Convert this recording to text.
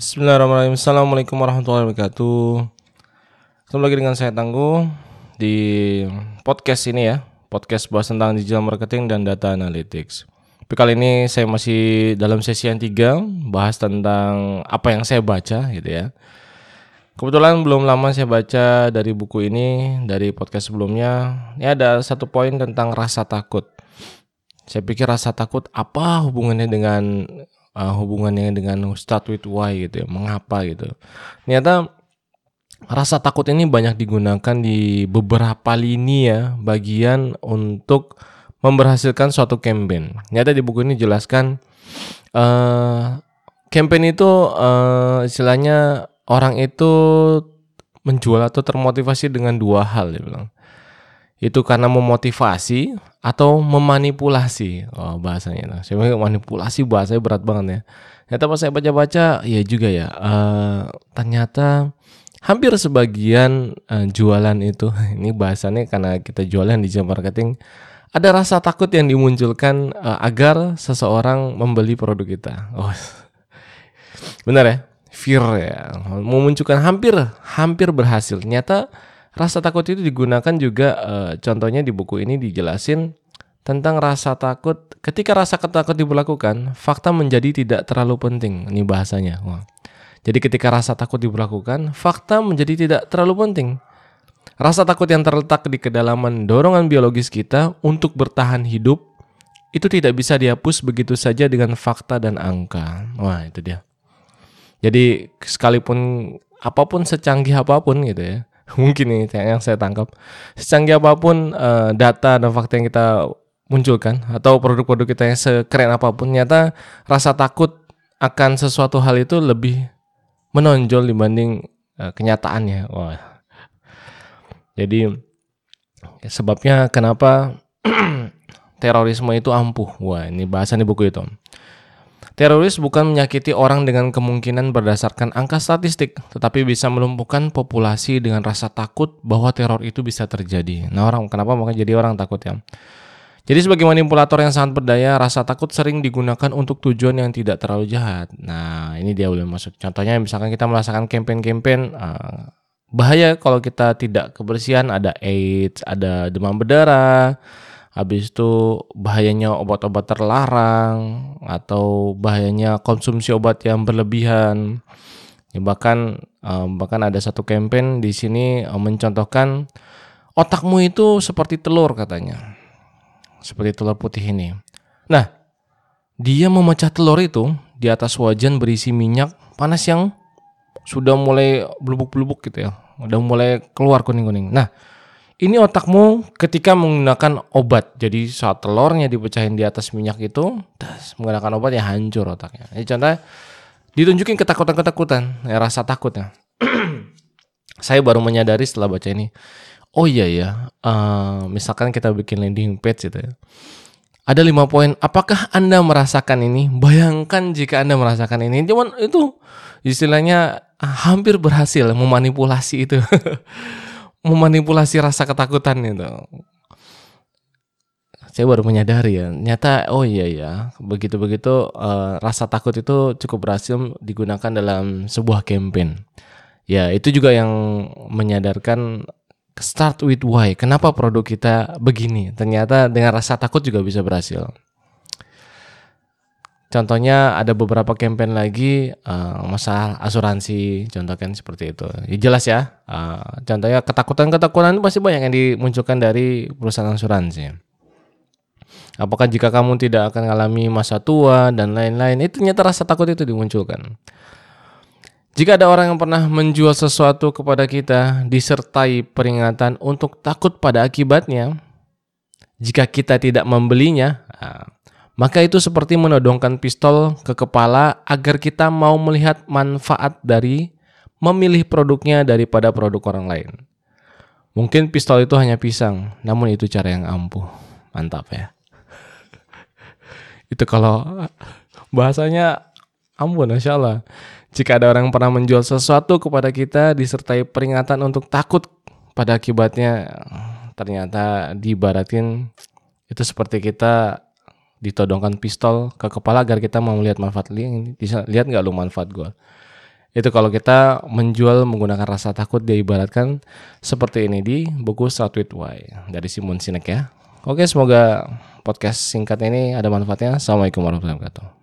Bismillahirrahmanirrahim. Assalamualaikum warahmatullahi wabarakatuh. Ketemu lagi dengan saya Tangguh di podcast ini ya. Podcast bahas tentang digital marketing dan data analytics. Tapi kali ini saya masih dalam sesi yang tiga, bahas tentang apa yang saya baca gitu ya. Kebetulan belum lama saya baca dari buku ini, dari podcast sebelumnya. Ini ada satu poin tentang rasa takut. Saya pikir rasa takut apa hubungannya dengan uh, hubungannya dengan start with why gitu ya, mengapa gitu. Ternyata rasa takut ini banyak digunakan di beberapa lini ya bagian untuk memberhasilkan suatu campaign. Ternyata di buku ini jelaskan uh, campaign itu uh, istilahnya orang itu menjual atau termotivasi dengan dua hal dia bilang. Itu karena memotivasi atau memanipulasi. Oh, bahasanya. Nah, saya manipulasi bahasanya berat banget ya. Ternyata pas saya baca-baca ya juga ya. Uh, ternyata hampir sebagian uh, jualan itu ini bahasannya karena kita jualan di jam marketing ada rasa takut yang dimunculkan uh, agar seseorang membeli produk kita. Oh, benar ya? Fear ya, memunculkan hampir hampir berhasil. Ternyata rasa takut itu digunakan juga uh, contohnya di buku ini dijelasin tentang rasa takut. Ketika rasa takut diberlakukan, fakta menjadi tidak terlalu penting. Ini bahasanya. Wah. Jadi ketika rasa takut diberlakukan, fakta menjadi tidak terlalu penting. Rasa takut yang terletak di kedalaman dorongan biologis kita untuk bertahan hidup itu tidak bisa dihapus begitu saja dengan fakta dan angka. Wah, itu dia. Jadi sekalipun apa pun secanggih apa pun gitu ya. Mungkin ini yang saya tangkap. Secanggih apa pun uh, data dan fakta yang kita munculkan atau produk-produk kita yang sekeren apa pun, nyata rasa takut akan sesuatu hal itu lebih menonjol dibanding uh, kenyataannya. Wah. Jadi sebabnya kenapa terorisme itu ampuh. Wah, ini bahasan di buku itu. Teroris bukan menyakiti orang dengan kemungkinan berdasarkan angka statistik, tetapi bisa melumpuhkan populasi dengan rasa takut bahwa teror itu bisa terjadi. Nah, orang kenapa makanya jadi orang takut ya? Jadi sebagai manipulator yang sangat berdaya, rasa takut sering digunakan untuk tujuan yang tidak terlalu jahat. Nah, ini dia boleh masuk. Contohnya misalkan kita melaksanakan campaign-campaign uh, bahaya kalau kita tidak kebersihan, ada AIDS, ada demam berdarah, habis itu bahayanya obat-obat terlarang atau bahayanya konsumsi obat yang berlebihan. Ya, bahkan um, bahkan ada satu campaign di sini um, mencontohkan otakmu itu seperti telur katanya. Seperti telur putih ini. Nah, dia memecah telur itu di atas wajan berisi minyak panas yang sudah mulai belubuk-belubuk gitu ya. Udah mulai keluar kuning-kuning. Nah, ini otakmu ketika menggunakan obat. Jadi saat telurnya dipecahin di atas minyak itu, das, menggunakan obat ya hancur otaknya. Ini contohnya ditunjukin ketakutan-ketakutan, ya rasa takutnya. Saya baru menyadari setelah baca ini. Oh iya ya, uh, misalkan kita bikin landing page gitu ya. Ada lima poin. Apakah Anda merasakan ini? Bayangkan jika Anda merasakan ini. Cuman itu istilahnya hampir berhasil memanipulasi itu. memanipulasi rasa ketakutan itu. Saya baru menyadari ya, nyata oh iya ya, begitu-begitu uh, rasa takut itu cukup berhasil digunakan dalam sebuah campaign. Ya, itu juga yang menyadarkan start with why. Kenapa produk kita begini? Ternyata dengan rasa takut juga bisa berhasil. Contohnya ada beberapa campaign lagi uh, masalah asuransi, contoh kan seperti itu. Ya, jelas ya. Uh, contohnya ketakutan-ketakutan itu pasti banyak yang dimunculkan dari perusahaan asuransi. Apakah jika kamu tidak akan mengalami masa tua dan lain-lain, itu ternyata rasa takut itu dimunculkan. Jika ada orang yang pernah menjual sesuatu kepada kita disertai peringatan untuk takut pada akibatnya, jika kita tidak membelinya, uh, maka itu seperti menodongkan pistol ke kepala agar kita mau melihat manfaat dari memilih produknya daripada produk orang lain. Mungkin pistol itu hanya pisang, namun itu cara yang ampuh. Mantap ya. itu kalau bahasanya ampun, Masya Allah. Jika ada orang yang pernah menjual sesuatu kepada kita disertai peringatan untuk takut pada akibatnya, ternyata dibaratin itu seperti kita ditodongkan pistol ke kepala agar kita mau melihat manfaat lihat nggak lu manfaat gue Itu kalau kita menjual menggunakan rasa takut dia ibaratkan seperti ini di buku Start With Why dari Simon Sinek ya. Oke, semoga podcast singkat ini ada manfaatnya. Assalamualaikum warahmatullahi wabarakatuh.